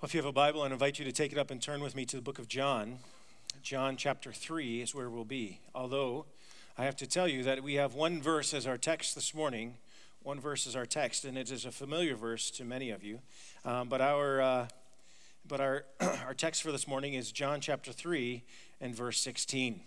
Well, if you have a Bible, I invite you to take it up and turn with me to the book of John. John chapter 3 is where we'll be. Although I have to tell you that we have one verse as our text this morning. One verse is our text, and it is a familiar verse to many of you. Um, but our, uh, but our, our text for this morning is John chapter 3 and verse 16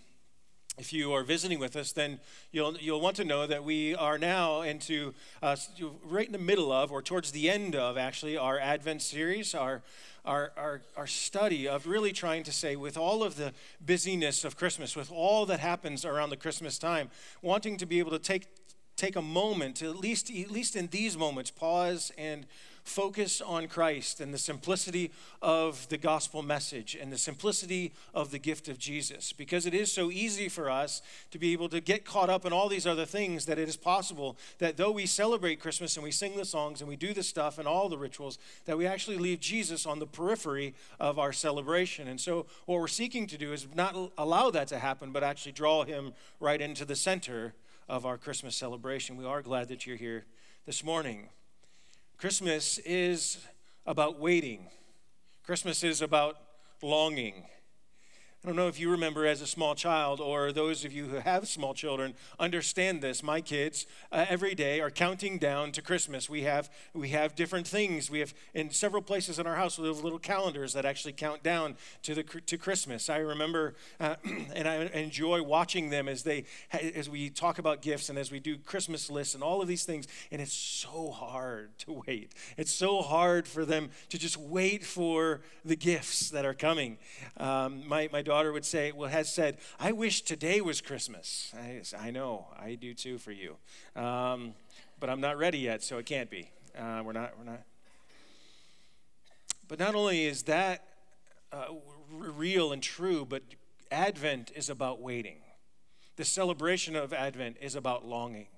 if you are visiting with us, then you'll, you'll want to know that we are now into uh, right in the middle of, or towards the end of, actually, our Advent series, our, our, our, our study of really trying to say, with all of the busyness of Christmas, with all that happens around the Christmas time, wanting to be able to take, take a moment, at least, at least in these moments, pause and focus on Christ and the simplicity of the gospel message and the simplicity of the gift of Jesus. Because it is so easy for us to be able to get caught up in all these other things that it is possible that though we celebrate Christmas and we sing the songs and we do the stuff and all the rituals, that we actually leave Jesus on the periphery of our celebration. And so what we're seeking to do is not allow that to happen, but actually draw him right into the center of our Christmas celebration. We are glad that you're here this morning. Christmas is about waiting, Christmas is about longing. I don't know if you remember as a small child or those of you who have small children understand this. My kids uh, every day are counting down to Christmas. We have we have different things. We have in several places in our house we have little calendars that actually count down to the to Christmas. I remember uh, and I enjoy watching them as they as we talk about gifts and as we do Christmas lists and all of these things. And it's so hard to wait. It's so hard for them to just wait for the gifts that are coming. Um, my my daughter daughter would say, well, has said, I wish today was Christmas. I, I know, I do too for you. Um, but I'm not ready yet, so it can't be. Uh, we're not, we're not. But not only is that uh, real and true, but Advent is about waiting. The celebration of Advent is about longing.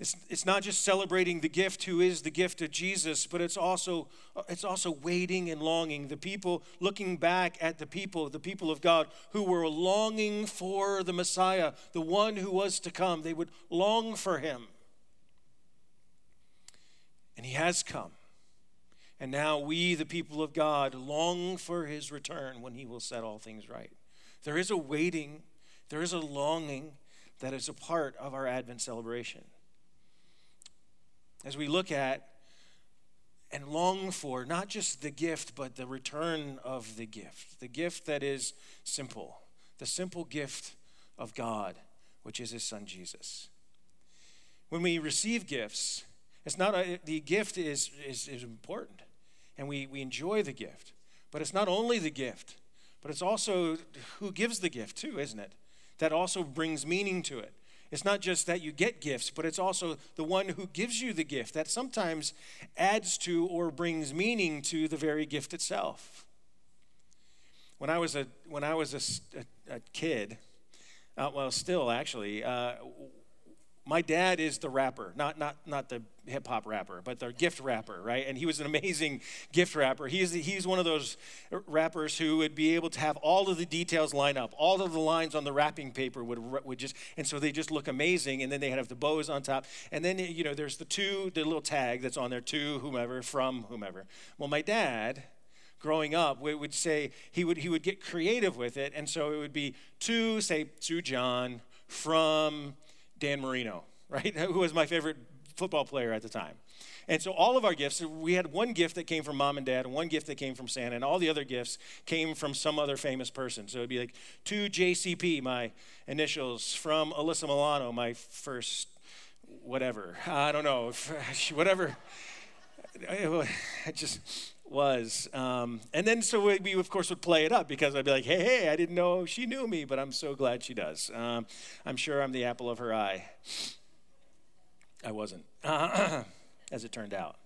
It's, it's not just celebrating the gift who is the gift of Jesus, but it's also, it's also waiting and longing. The people looking back at the people, the people of God, who were longing for the Messiah, the one who was to come. They would long for him. And he has come. And now we, the people of God, long for his return when he will set all things right. There is a waiting, there is a longing that is a part of our Advent celebration as we look at and long for not just the gift, but the return of the gift. The gift that is simple, the simple gift of God, which is His Son Jesus. When we receive gifts, it's not a, the gift is, is, is important, and we, we enjoy the gift. But it's not only the gift, but it's also who gives the gift, too, isn't it? That also brings meaning to it. It's not just that you get gifts, but it's also the one who gives you the gift that sometimes adds to or brings meaning to the very gift itself. When I was a, when I was a, a, a kid, uh, well, still actually, uh, my dad is the rapper, not, not, not the hip hop rapper, but the gift wrapper, right? And he was an amazing gift wrapper. He's, he's one of those wrappers who would be able to have all of the details line up. All of the lines on the wrapping paper would, would just, and so they just look amazing. And then they have the bows on top. And then, you know, there's the two, the little tag that's on there, to whomever, from whomever. Well, my dad, growing up would say he would, he would get creative with it. And so it would be to, say, to John, from Dan Marino, right? Who was my favorite football player at the time. And so all of our gifts, we had one gift that came from mom and dad, and one gift that came from Santa, and all the other gifts came from some other famous person. So it'd be like two JCP, my initials, from Alyssa Milano, my first whatever. I don't know, whatever. I just was. Um, and then so we, we, of course, would play it up because I'd be like, hey, hey, I didn't know she knew me, but I'm so glad she does. Um, I'm sure I'm the apple of her eye. I wasn't, as it turned out.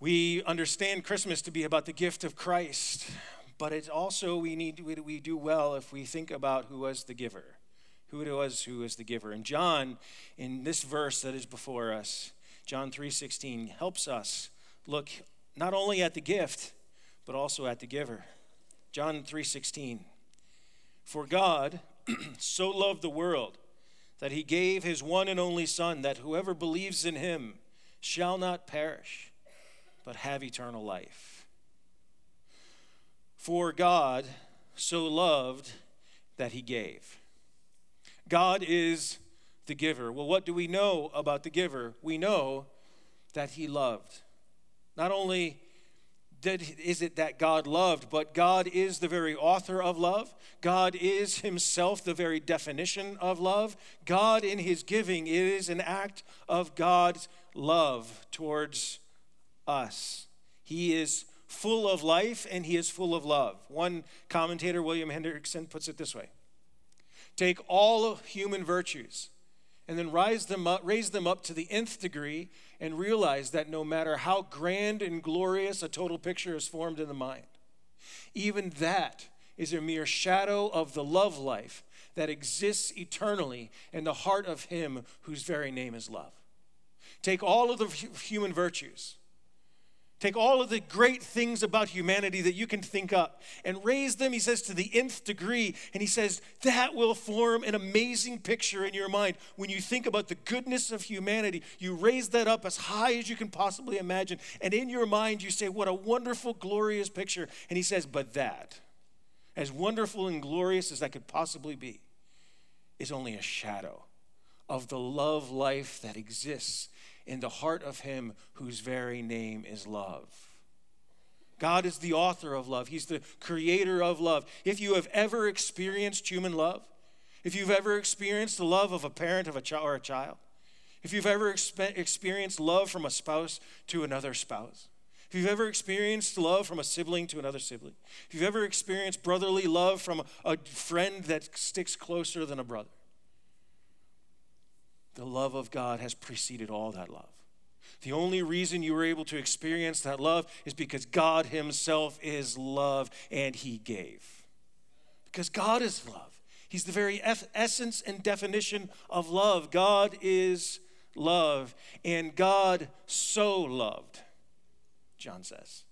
We understand Christmas to be about the gift of Christ, but it's also we need we do well if we think about who was the giver, who it was who was the giver. And John, in this verse that is before us, John 3:16, helps us look not only at the gift, but also at the giver. John 3:16. For God so loved the world that he gave his one and only son that whoever believes in him shall not perish but have eternal life. For God so loved that he gave. God is the giver. Well, what do we know about the giver? We know that he loved. Not only did, is it that God loved, but God is the very author of love. God is himself the very definition of love. God, in his giving, is an act of God's love towards us. He is full of life and he is full of love. One commentator, William Hendriksen, puts it this way Take all human virtues and then rise them up, raise them up to the nth degree and realize that no matter how grand and glorious a total picture is formed in the mind, even that is a mere shadow of the love life that exists eternally in the heart of Him whose very name is love. Take all of the human virtues Take all of the great things about humanity that you can think up and raise them, he says, to the nth degree. And he says that will form an amazing picture in your mind. When you think about the goodness of humanity, you raise that up as high as you can possibly imagine. And in your mind, you say, What a wonderful, glorious picture. And he says, But that, as wonderful and glorious as that could possibly be, is only a shadow of the love life that exists in the heart of him whose very name is love. God is the author of love, He's the creator of love. If you have ever experienced human love, if you've ever experienced the love of a parent of a child or a child, if you've ever expe- experienced love from a spouse to another spouse, if you've ever experienced love from a sibling to another sibling, if you've ever experienced brotherly love from a friend that sticks closer than a brother, the love of God has preceded all that love. The only reason you were able to experience that love is because God Himself is love and He gave. Because God is love. He's the very essence and definition of love. God is love, and God so loved, John says.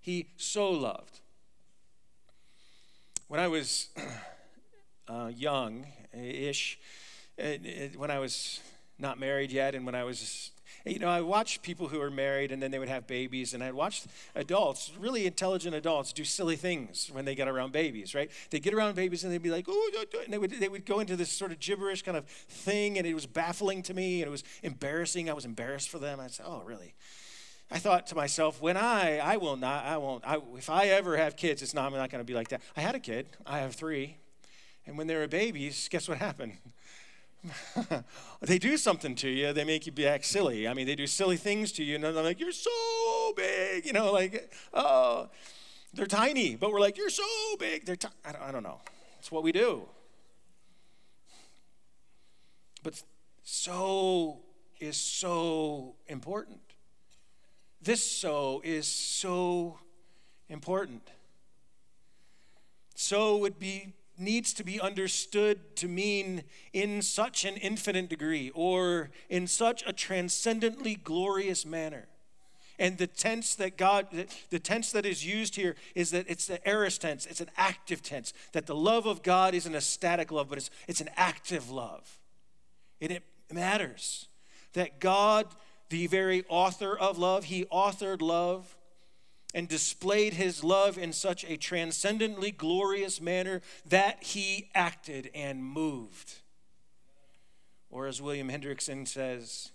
He so loved. When I was uh, young ish, when I was not married yet, and when I was, you know, I watched people who were married and then they would have babies, and I'd watched adults, really intelligent adults, do silly things when they get around babies, right? They get around babies and they'd be like, oh, and they would, they would go into this sort of gibberish kind of thing, and it was baffling to me, and it was embarrassing. I was embarrassed for them. I said, oh, really? I thought to myself, when I, I will not, I won't, I, if I ever have kids, it's not, I'm not going to be like that. I had a kid, I have three, and when they were babies, guess what happened? they do something to you, they make you act silly. I mean, they do silly things to you, and they're like, You're so big, you know, like, oh, they're tiny, but we're like, You're so big. They're, t- I, don't, I don't know. It's what we do. But so is so important. This so is so important. So would be needs to be understood to mean in such an infinite degree or in such a transcendently glorious manner. And the tense that God, the tense that is used here is that it's the aorist tense, it's an active tense, that the love of God isn't a static love, but it's, it's an active love. And it matters that God, the very author of love, He authored love and displayed his love in such a transcendently glorious manner that he acted and moved. Or, as William Hendriksen says,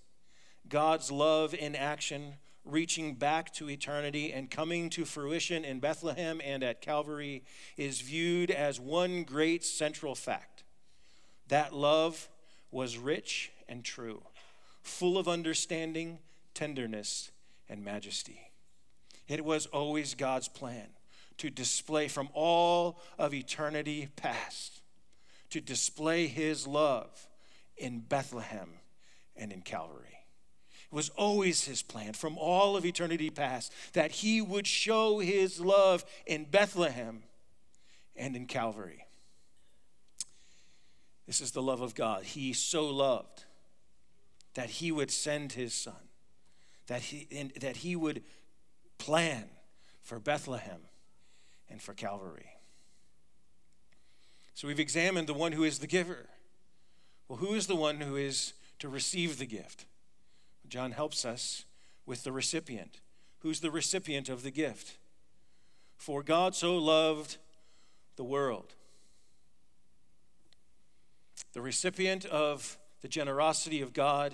God's love in action, reaching back to eternity and coming to fruition in Bethlehem and at Calvary, is viewed as one great central fact. That love was rich and true, full of understanding, tenderness, and majesty. It was always God's plan to display from all of eternity past, to display his love in Bethlehem and in Calvary. It was always his plan from all of eternity past that he would show his love in Bethlehem and in Calvary. This is the love of God. He so loved that he would send his son, that he, that he would plan for Bethlehem and for Calvary. So we've examined the one who is the giver. Well, who is the one who is to receive the gift? John helps us with the recipient, who's the recipient of the gift. For God so loved the world. The recipient of the generosity of God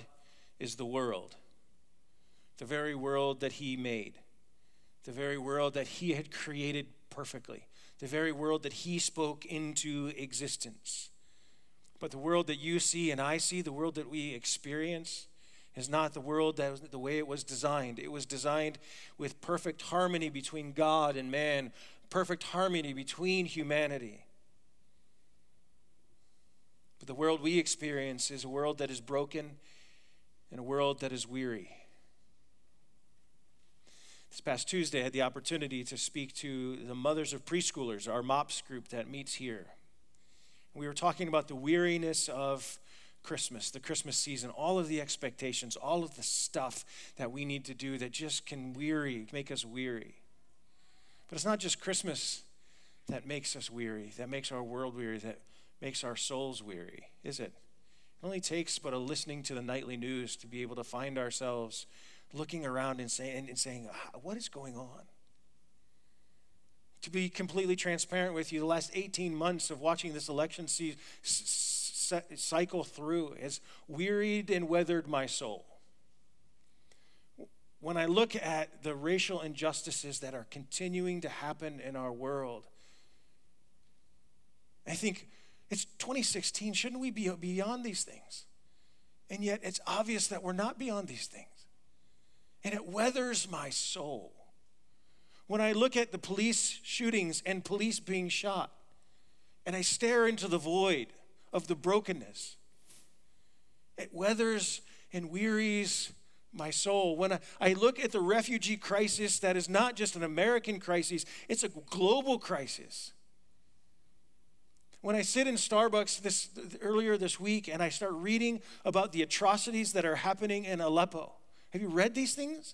is the world, the very world that He made, the very world that He had created perfectly, the very world that He spoke into existence. But the world that you see and I see, the world that we experience, is not the world that was the way it was designed. It was designed with perfect harmony between God and man, perfect harmony between humanity. But the world we experience is a world that is broken and a world that is weary. This past Tuesday, I had the opportunity to speak to the mothers of preschoolers, our MOPS group that meets here. We were talking about the weariness of Christmas, the Christmas season, all of the expectations, all of the stuff that we need to do that just can weary, make us weary. But it's not just Christmas that makes us weary, that makes our world weary, that makes our souls weary, is it? It only takes but a listening to the nightly news to be able to find ourselves looking around and saying, and saying What is going on? To be completely transparent with you, the last 18 months of watching this election see, cycle through has wearied and weathered my soul. When I look at the racial injustices that are continuing to happen in our world, I think it's 2016. Shouldn't we be beyond these things? And yet it's obvious that we're not beyond these things. And it weathers my soul. When I look at the police shootings and police being shot, and I stare into the void of the brokenness, it weathers and wearies my soul. When I, look at the refugee crisis, that is not just an American crisis, it's a global crisis. When I sit in Starbucks this earlier this week and I start reading about the atrocities that are happening in Aleppo, have you read these things?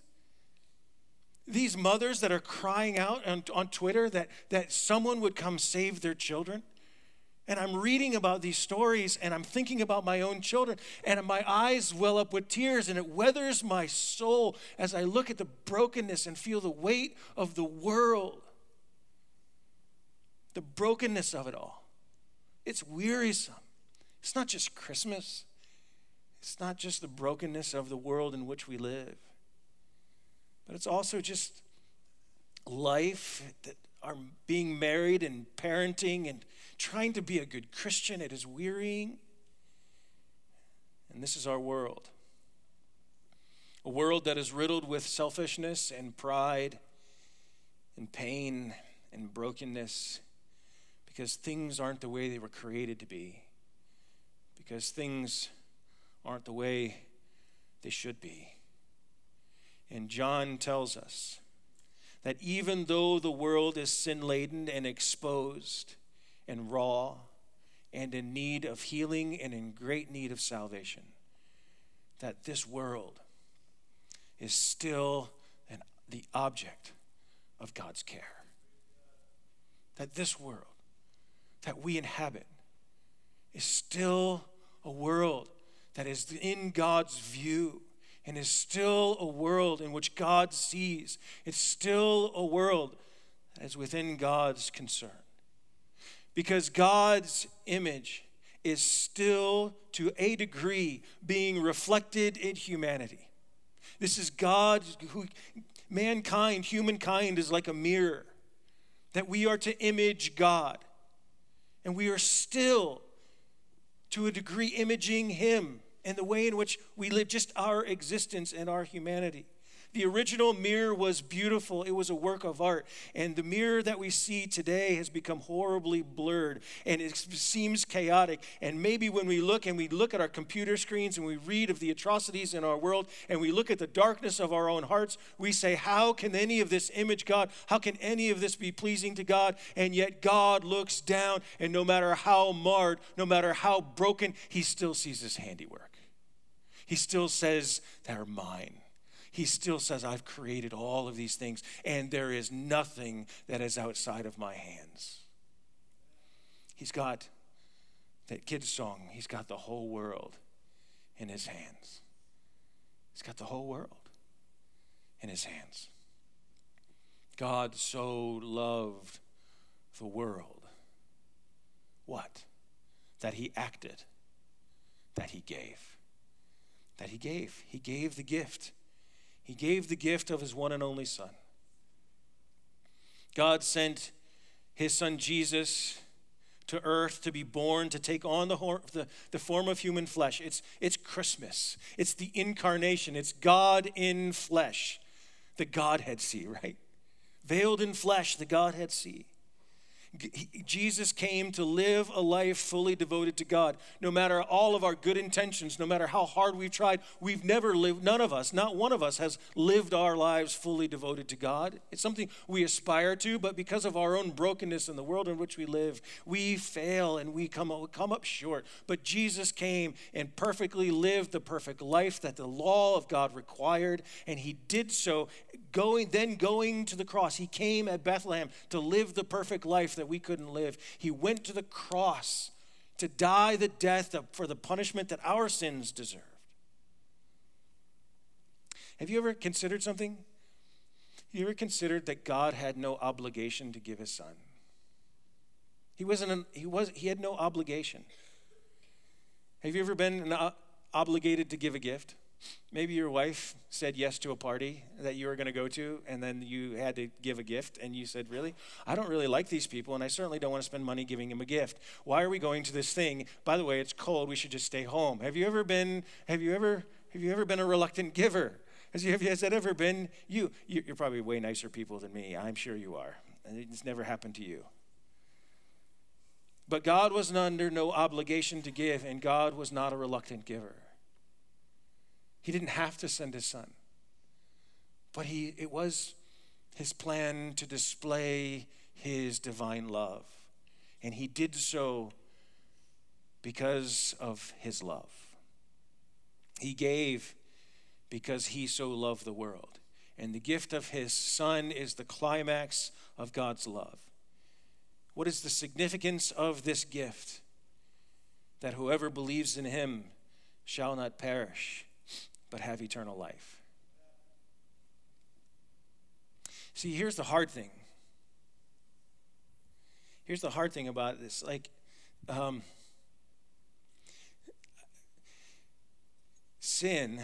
These mothers that are crying out on, on Twitter that, that someone would come save their children. And I'm reading about these stories and I'm thinking about my own children, and my eyes well up with tears, and it weathers my soul as I look at the brokenness and feel the weight of the world, the brokenness of it all. It's wearisome. It's not just Christmas, it's not just the brokenness of the world in which we live, but it's also just life that are being married and parenting and trying to be a good Christian. It is wearying. And this is our world a world that is riddled with selfishness and pride and pain and brokenness because things aren't the way they were created to be, because things aren't the way they should be. And John tells us that even though the world is sin laden and exposed and raw and in need of healing and in great need of salvation, that this world is still an, the object of God's care. That this world that we inhabit is still a world that is in God's view and is still a world in which God sees. It's still a world that is within God's concern. Because God's image is still, to a degree, being reflected in humanity. This is God who, mankind, humankind is like a mirror, that we are to image God. And we are still, to a degree, imaging Him and the way in which we live, just our existence and our humanity. The original mirror was beautiful. It was a work of art. And the mirror that we see today has become horribly blurred and it seems chaotic. And maybe when we look and we look at our computer screens and we read of the atrocities in our world and we look at the darkness of our own hearts, we say, How can any of this image God? How can any of this be pleasing to God? And yet God looks down, and no matter how marred, no matter how broken, He still sees His handiwork. He still says, They're mine he still says, I've created all of these things, and there is nothing that is outside of my hands. He's got that kid's song, he's got the whole world in his hands. He's got the whole world in his hands. God so loved the world. What? That he acted, that he gave. That he gave. He gave the gift. He gave the gift of his one and only Son. God sent his Son Jesus to earth to be born, to take on the, the, the, form of human flesh. It's, it's Christmas, it's the incarnation, it's God in flesh, the Godhead see, right? Veiled in flesh, the Godhead see. Jesus came to live a life fully devoted to God. No matter all of our good intentions, no matter how hard we've tried, we've never lived, none of us, not one of us, has lived our lives fully devoted to God. It's something we aspire to, but because of our own brokenness in the world in which we live, we fail and we come, come up short. But Jesus came and perfectly lived the perfect life that the law of God required, and he did so going then going to the cross he came at bethlehem to live the perfect life that we couldn't live. He went to the cross to die the death for the punishment that our sins deserved. Have you ever considered something? You ever considered that god had no obligation to give his son? He wasn't an, he was he had no obligation. Have you ever been uh, obligated to give a gift Maybe your wife said yes to a party that you were going to go to, and then you had to give a gift, and you said, Really? I don't really like these people, and I certainly don't want to spend money giving them a gift. Why are we going to this thing? By the way, it's cold. We should just stay home. Have you ever been, have you ever, have you ever been a reluctant giver? Has, you, has that ever been you? You're probably way nicer people than me. I'm sure you are. And it's never happened to you. But God was under no obligation to give, and God was not a reluctant giver. He didn't have to send his son. But he, it was his plan to display his divine love. And he did so because of his love. He gave because he so loved the world. And the gift of his son is the climax of God's love. What is the significance of this gift? That whoever believes in him shall not perish, but have eternal life. See, here's the hard thing. Here's the hard thing about this. Like, um, sin,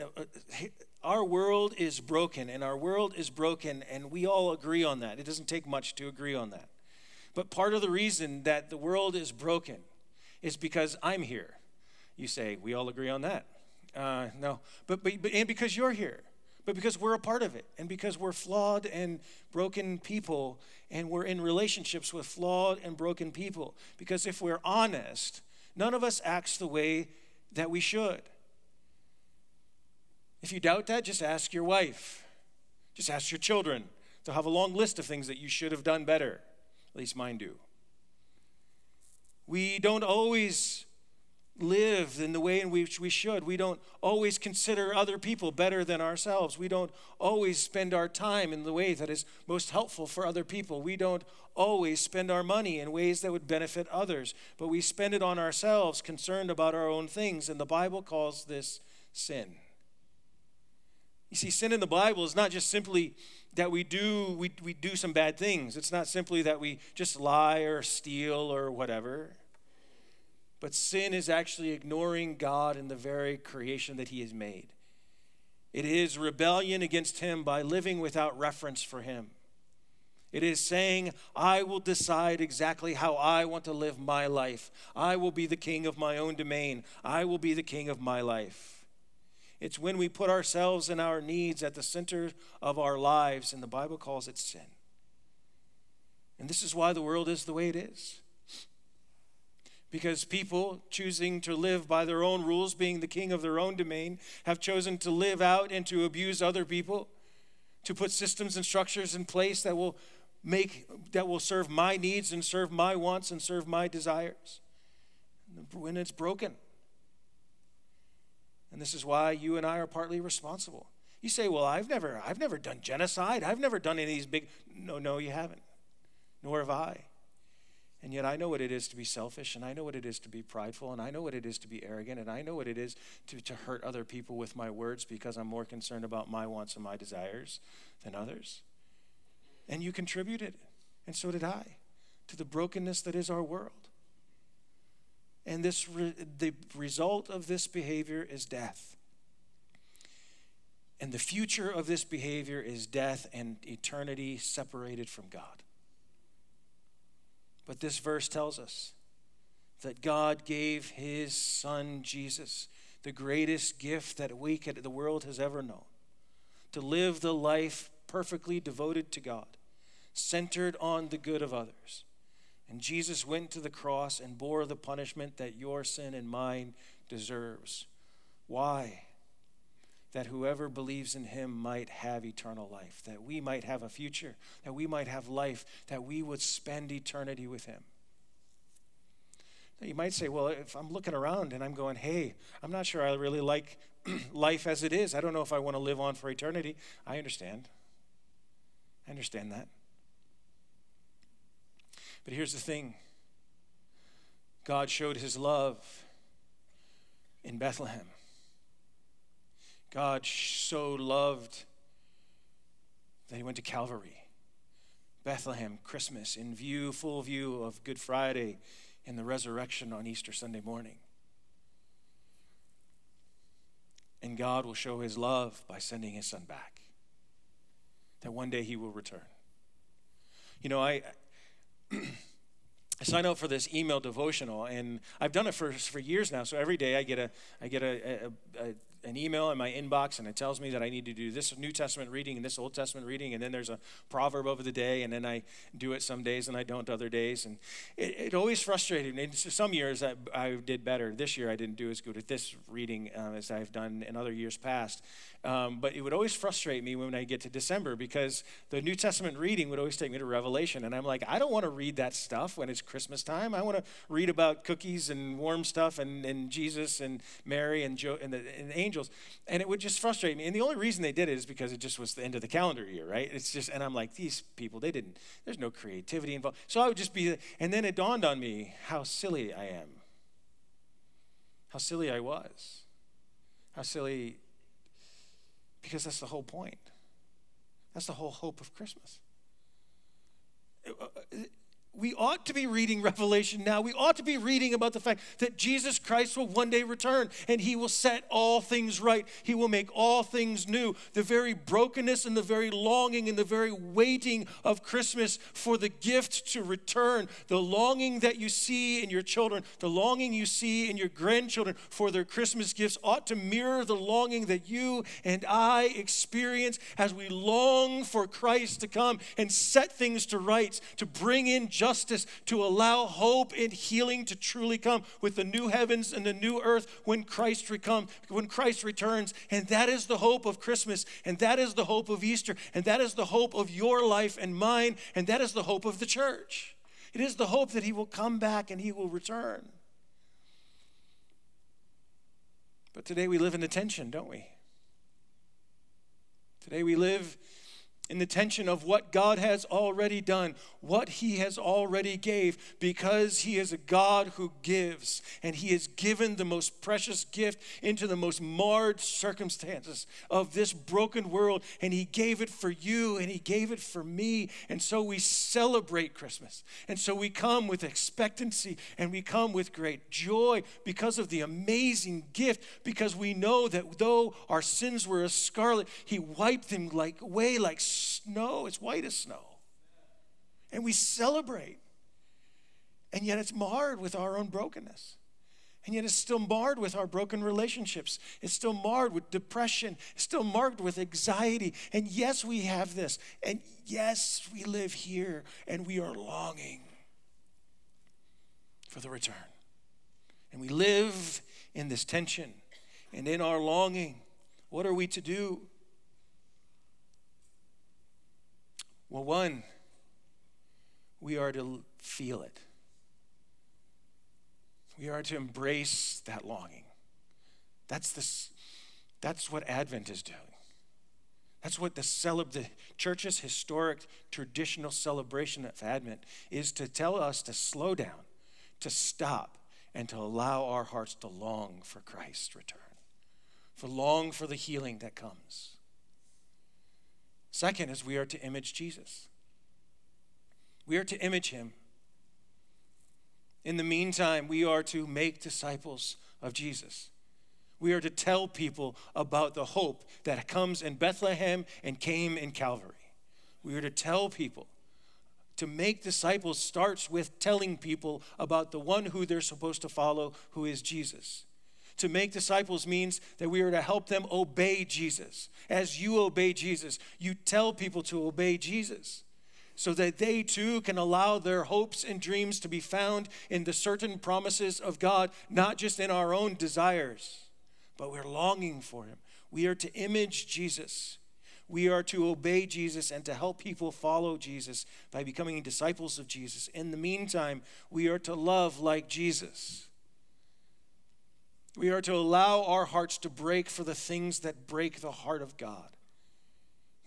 uh, uh, our world is broken, and our world is broken, and we all agree on that. It doesn't take much to agree on that. But part of the reason that the world is broken is because I'm here. You say, we all agree on that. Uh, no, but, but, but, and because you're here, but because we're a part of it, and because we're flawed and broken people, and we're in relationships with flawed and broken people. Because if we're honest, none of us acts the way that we should. If you doubt that, just ask your wife, just ask your children. They'll have a long list of things that you should have done better. At least mine do. We don't always live in the way in which we should. We don't always consider other people better than ourselves. We don't always spend our time in the way that is most helpful for other people. We don't always spend our money in ways that would benefit others, but we spend it on ourselves, concerned about our own things. And the Bible calls this sin. You see, sin in the Bible is not just simply that we do we, we do some bad things. It's not simply that we just lie or steal or whatever. But sin is actually ignoring God and the very creation that He has made. It is rebellion against Him by living without reference for Him. It is saying, I will decide exactly how I want to live my life. I will be the king of my own domain. I will be the king of my life. It's when we put ourselves and our needs at the center of our lives, and the Bible calls it sin. And this is why the world is the way it is because people choosing to live by their own rules, being the king of their own domain, have chosen to live out and to abuse other people, to put systems and structures in place that will make that will serve my needs and serve my wants and serve my desires. When it's broken. And this is why you and I are partly responsible. You say, "Well, I've never I've never done genocide. I've never done any of these big No, no, you haven't. Nor have I. And yet I know what it is to be selfish, and I know what it is to be prideful, and I know what it is to be arrogant, and I know what it is to, to hurt other people with my words because I'm more concerned about my wants and my desires than others. And you contributed, and so did I, to the brokenness that is our world. And this re- the result of this behavior is death. And the future of this behavior is death and eternity separated from God. But this verse tells us that God gave his son Jesus, the greatest gift that we could, the world has ever known, to live the life perfectly devoted to God, centered on the good of others. And Jesus went to the cross and bore the punishment that your sin and mine deserves. Why? That whoever believes in him might have eternal life, that we might have a future, that we might have life, that we would spend eternity with him. Now You might say, well, if I'm looking around and I'm going, hey, I'm not sure I really like life as it is. I don't know if I want to live on for eternity. I understand. I understand that. But here's the thing God showed his love in Bethlehem. God so loved that he went to Calvary, Bethlehem, Christmas, in view, full view of Good Friday and the resurrection on Easter Sunday morning. And God will show his love by sending his son back. That one day he will return. You know, I I sign up for this email devotional, and I've done it for, for years now. So every day I get a I get a, a, a an email in my inbox and it tells me that I need to do this New Testament reading and this Old Testament reading, and then there's a proverb of the day, and then I do it some days and I don't other days. And it, it always frustrated me. Some years I, I, did better. This year I didn't do as good at this reading uh, as I've done in other years past. Um, but it would always frustrate me when I get to December because the New Testament reading would always take me to Revelation. And I'm like, I don't want to read that stuff when it's Christmas time. I want to read about cookies and warm stuff and, and Jesus and Mary and, jo- and, the, and the angels. And it would just frustrate me. And the only reason they did it is because it just was the end of the calendar year, right? It's just, and I'm like, these people, they didn't, there's no creativity involved. So I would just be, and then it dawned on me how silly I am. How silly I was. How silly because that's the whole point. That's the whole hope of Christmas. Uh, uh, we ought to be reading Revelation now. We ought to be reading about the fact that Jesus Christ will one day return and he will set all things right. He will make all things new. The very brokenness and the very longing and the very waiting of Christmas for the gift to return, the longing that you see in your children, the longing you see in your grandchildren for their Christmas gifts ought to mirror the longing that you and I experience as we long for Christ to come and set things to rights, to bring in justice to allow hope and healing to truly come with the new heavens and the new earth when Christ recome, when Christ returns. And that is the hope of Christmas, and that is the hope of Easter, and that is the hope of your life and mine, and that is the hope of the church. It is the hope that he will come back and he will return. But today we live in the tension, don't we? Today we live in the tension of what God has already done, what he has already gave because he is a God who gives and he has given the most precious gift into the most marred circumstances of this broken world and he gave it for you and he gave it for me and so we celebrate Christmas. And so we come with expectancy and we come with great joy because of the amazing gift because we know that though our sins were as scarlet, he wiped them like away like snow. It's white as snow. And we celebrate. And yet it's marred with our own brokenness. And yet it's still marred with our broken relationships. It's still marred with depression. It's still marked with anxiety. And yes, we have this. And yes, we live here and we are longing for the return. And we live in this tension and in our longing. What are we to do? Well, one, we are to feel it. We are to embrace that longing. That's, this, that's what Advent is doing. That's what the, celeb- the church's historic traditional celebration of Advent is to tell us to slow down, to stop, and to allow our hearts to long for Christ's return, for long for the healing that comes. Second is we are to image Jesus. We are to image him. In the meantime, we are to make disciples of Jesus. We are to tell people about the hope that comes in Bethlehem and came in Calvary. We are to tell people. To make disciples starts with telling people about the one who they're supposed to follow, who is Jesus. To make disciples means that we are to help them obey Jesus. As you obey Jesus, you tell people to obey Jesus so that they too can allow their hopes and dreams to be found in the certain promises of God, not just in our own desires, but we're longing for Him. We are to image Jesus. We are to obey Jesus and to help people follow Jesus by becoming disciples of Jesus. In the meantime, we are to love like Jesus. We are to allow our hearts to break for the things that break the heart of God.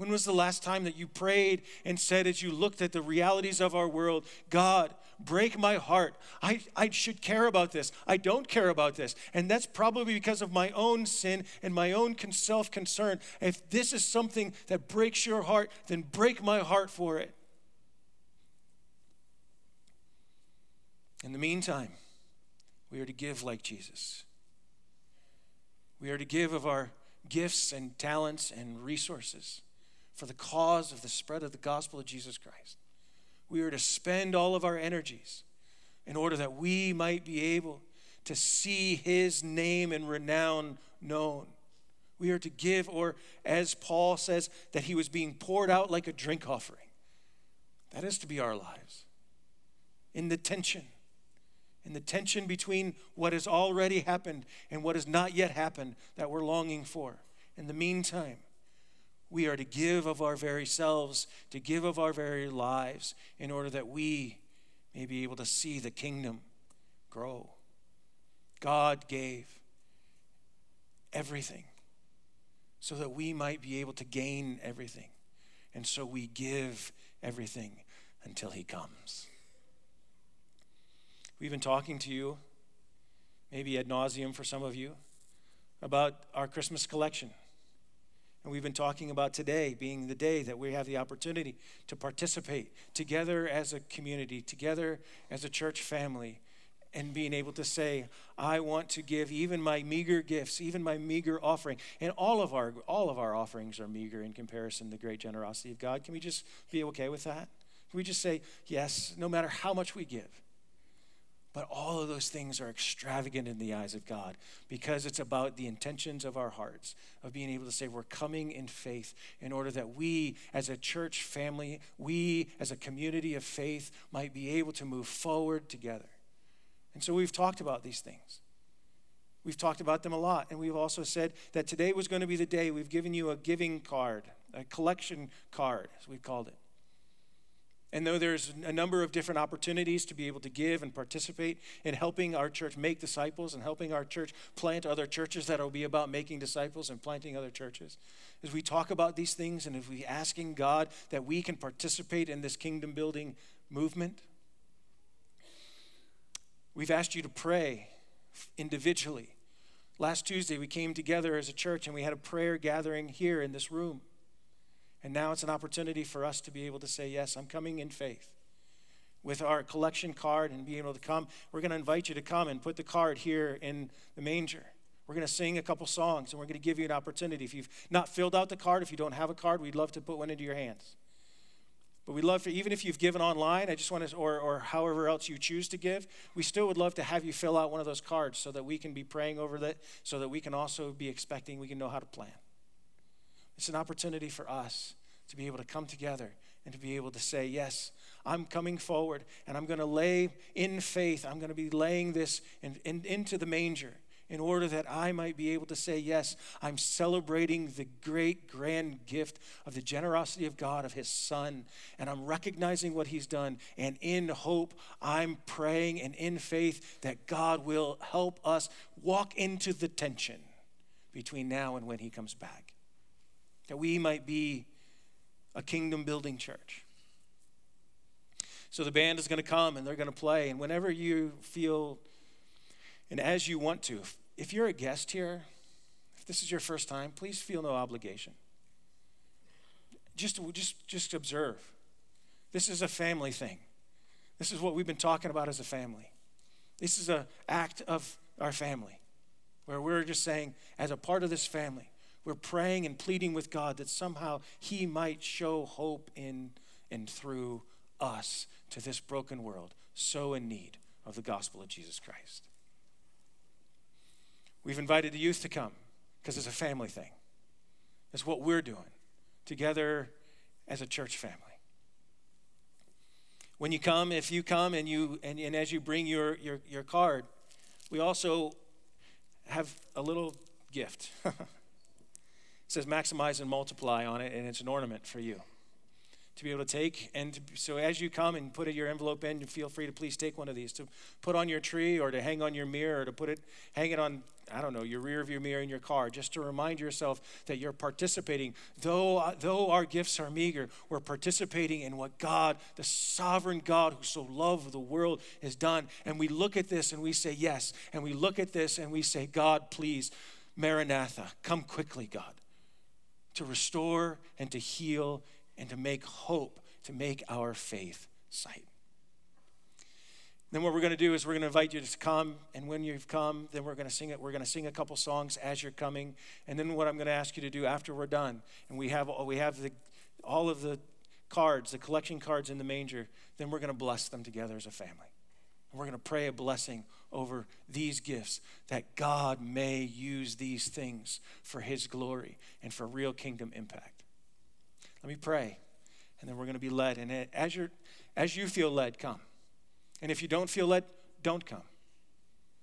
When was the last time that you prayed and said, as you looked at the realities of our world, God, break my heart? I, I should care about this. I don't care about this. And that's probably because of my own sin and my own self concern. If this is something that breaks your heart, then break my heart for it. In the meantime, we are to give like Jesus. We are to give of our gifts and talents and resources for the cause of the spread of the gospel of Jesus Christ. We are to spend all of our energies in order that we might be able to see his name and renown known. We are to give, or as Paul says, that he was being poured out like a drink offering. That is to be our lives. In the tension and the tension between what has already happened and what has not yet happened that we're longing for. In the meantime, we are to give of our very selves, to give of our very lives, in order that we may be able to see the kingdom grow. God gave everything so that we might be able to gain everything. And so we give everything until He comes. We've been talking to you, maybe ad nauseum for some of you, about our Christmas collection. And we've been talking about today being the day that we have the opportunity to participate together as a community, together as a church family, and being able to say, I want to give even my meager gifts, even my meager offering. And all of our all of our offerings are meager in comparison to the great generosity of God. Can we just be okay with that? Can we just say, yes, no matter how much we give? But all of those things are extravagant in the eyes of God because it's about the intentions of our hearts, of being able to say, we're coming in faith in order that we, as a church family, we, as a community of faith, might be able to move forward together. And so we've talked about these things. We've talked about them a lot. And we've also said that today was going to be the day we've given you a giving card, a collection card, as we've called it. And though there's a number of different opportunities to be able to give and participate in helping our church make disciples and helping our church plant other churches that will be about making disciples and planting other churches, as we talk about these things and if we asking God that we can participate in this kingdom building movement, we've asked you to pray individually. Last Tuesday, we came together as a church and we had a prayer gathering here in this room. And now it's an opportunity for us to be able to say, Yes, I'm coming in faith. With our collection card and being able to come, we're going to invite you to come and put the card here in the manger. We're going to sing a couple songs and we're going to give you an opportunity. If you've not filled out the card, if you don't have a card, we'd love to put one into your hands. But we'd love for, even if you've given online, I just want to, or, or however else you choose to give, we still would love to have you fill out one of those cards so that we can be praying over that, so that we can also be expecting, we can know how to plan. It's an opportunity for us to be able to come together and to be able to say, Yes, I'm coming forward and I'm going to lay in faith, I'm going to be laying this in, in, into the manger in order that I might be able to say, Yes, I'm celebrating the great, grand gift of the generosity of God, of His Son, and I'm recognizing what He's done. And in hope, I'm praying and in faith that God will help us walk into the tension between now and when He comes back that we might be a kingdom building church. So the band is going to come and they're going to play. And whenever you feel, and as you want to, if you're a guest here, if this is your first time, please feel no obligation. Just, just, just observe. This is a family thing. This is what we've been talking about as a family. This is an act of our family where we're just saying, as a part of this family, we're praying and pleading with God that somehow He might show hope in and through us to this broken world, so in need of the gospel of Jesus Christ. We've invited the youth to come because it's a family thing. It's what we're doing together as a church family. When you come, if you come and you and, and as you bring your, your, your card, we also have a little gift. it says maximize and multiply on it, and it's an ornament for you to be able to take. And to, so as you come and put your envelope in, feel free to please take one of these to put on your tree or to hang on your mirror or to put it, hang it on, I don't know, your rear view mirror in your car, just to remind yourself that you're participating. Though, though our gifts are meager, we're participating in what God, the sovereign God who so loved the world, has done. And we look at this and we say, yes. And we look at this and we say, God, please, Maranatha, come quickly, God, to restore and to heal and to make hope, to make our faith sight. Then what we're going to do is we're going to invite you to come, and when you've come, then we're going to sing it. We're going to sing a couple songs as you're coming, and then what I'm going to ask you to do after we're done, and we have we have the all of the cards, the collection cards in the manger. Then we're going to bless them together as a family. And we're going to pray a blessing over these gifts that God may use these things for His glory and for real kingdom impact. Let me pray, and then we're going to be led. And as, you as you feel led, come. And if you don't feel led, don't come.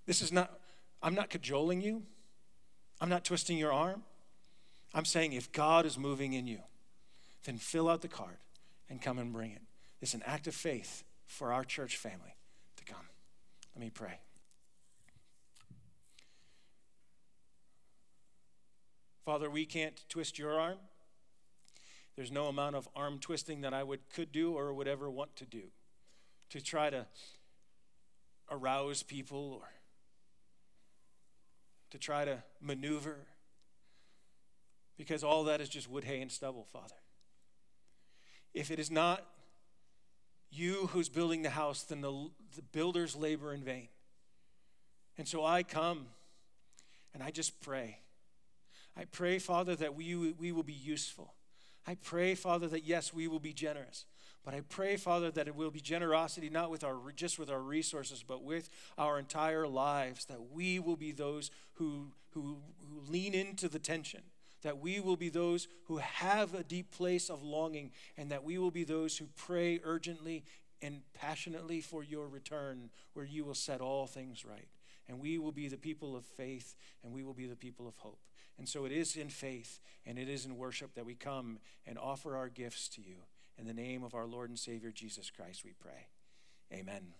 This is not, I'm not cajoling you, I'm not twisting your arm. I'm saying if God is moving in you, then fill out the card and come and bring it. It's an act of faith for our church family come. Let me pray. Father, we can't twist your arm. There's no amount of arm twisting that I would could do or would ever want to do to try to arouse people or to try to maneuver because all that is just wood, hay, and stubble, Father. If it is not you who's building the house, then the, the builders labor in vain. And so I come and I just pray. I pray, Father, that we, we will be useful. I pray, Father, that yes, we will be generous. But I pray, Father, that it will be generosity not with our just with our resources, but with our entire lives. That we will be those who who, who lean into the tension. That we will be those who have a deep place of longing, and that we will be those who pray urgently and passionately for your return, where you will set all things right. And we will be the people of faith, and we will be the people of hope. And so it is in faith and it is in worship that we come and offer our gifts to you. In the name of our Lord and Savior Jesus Christ, we pray. Amen.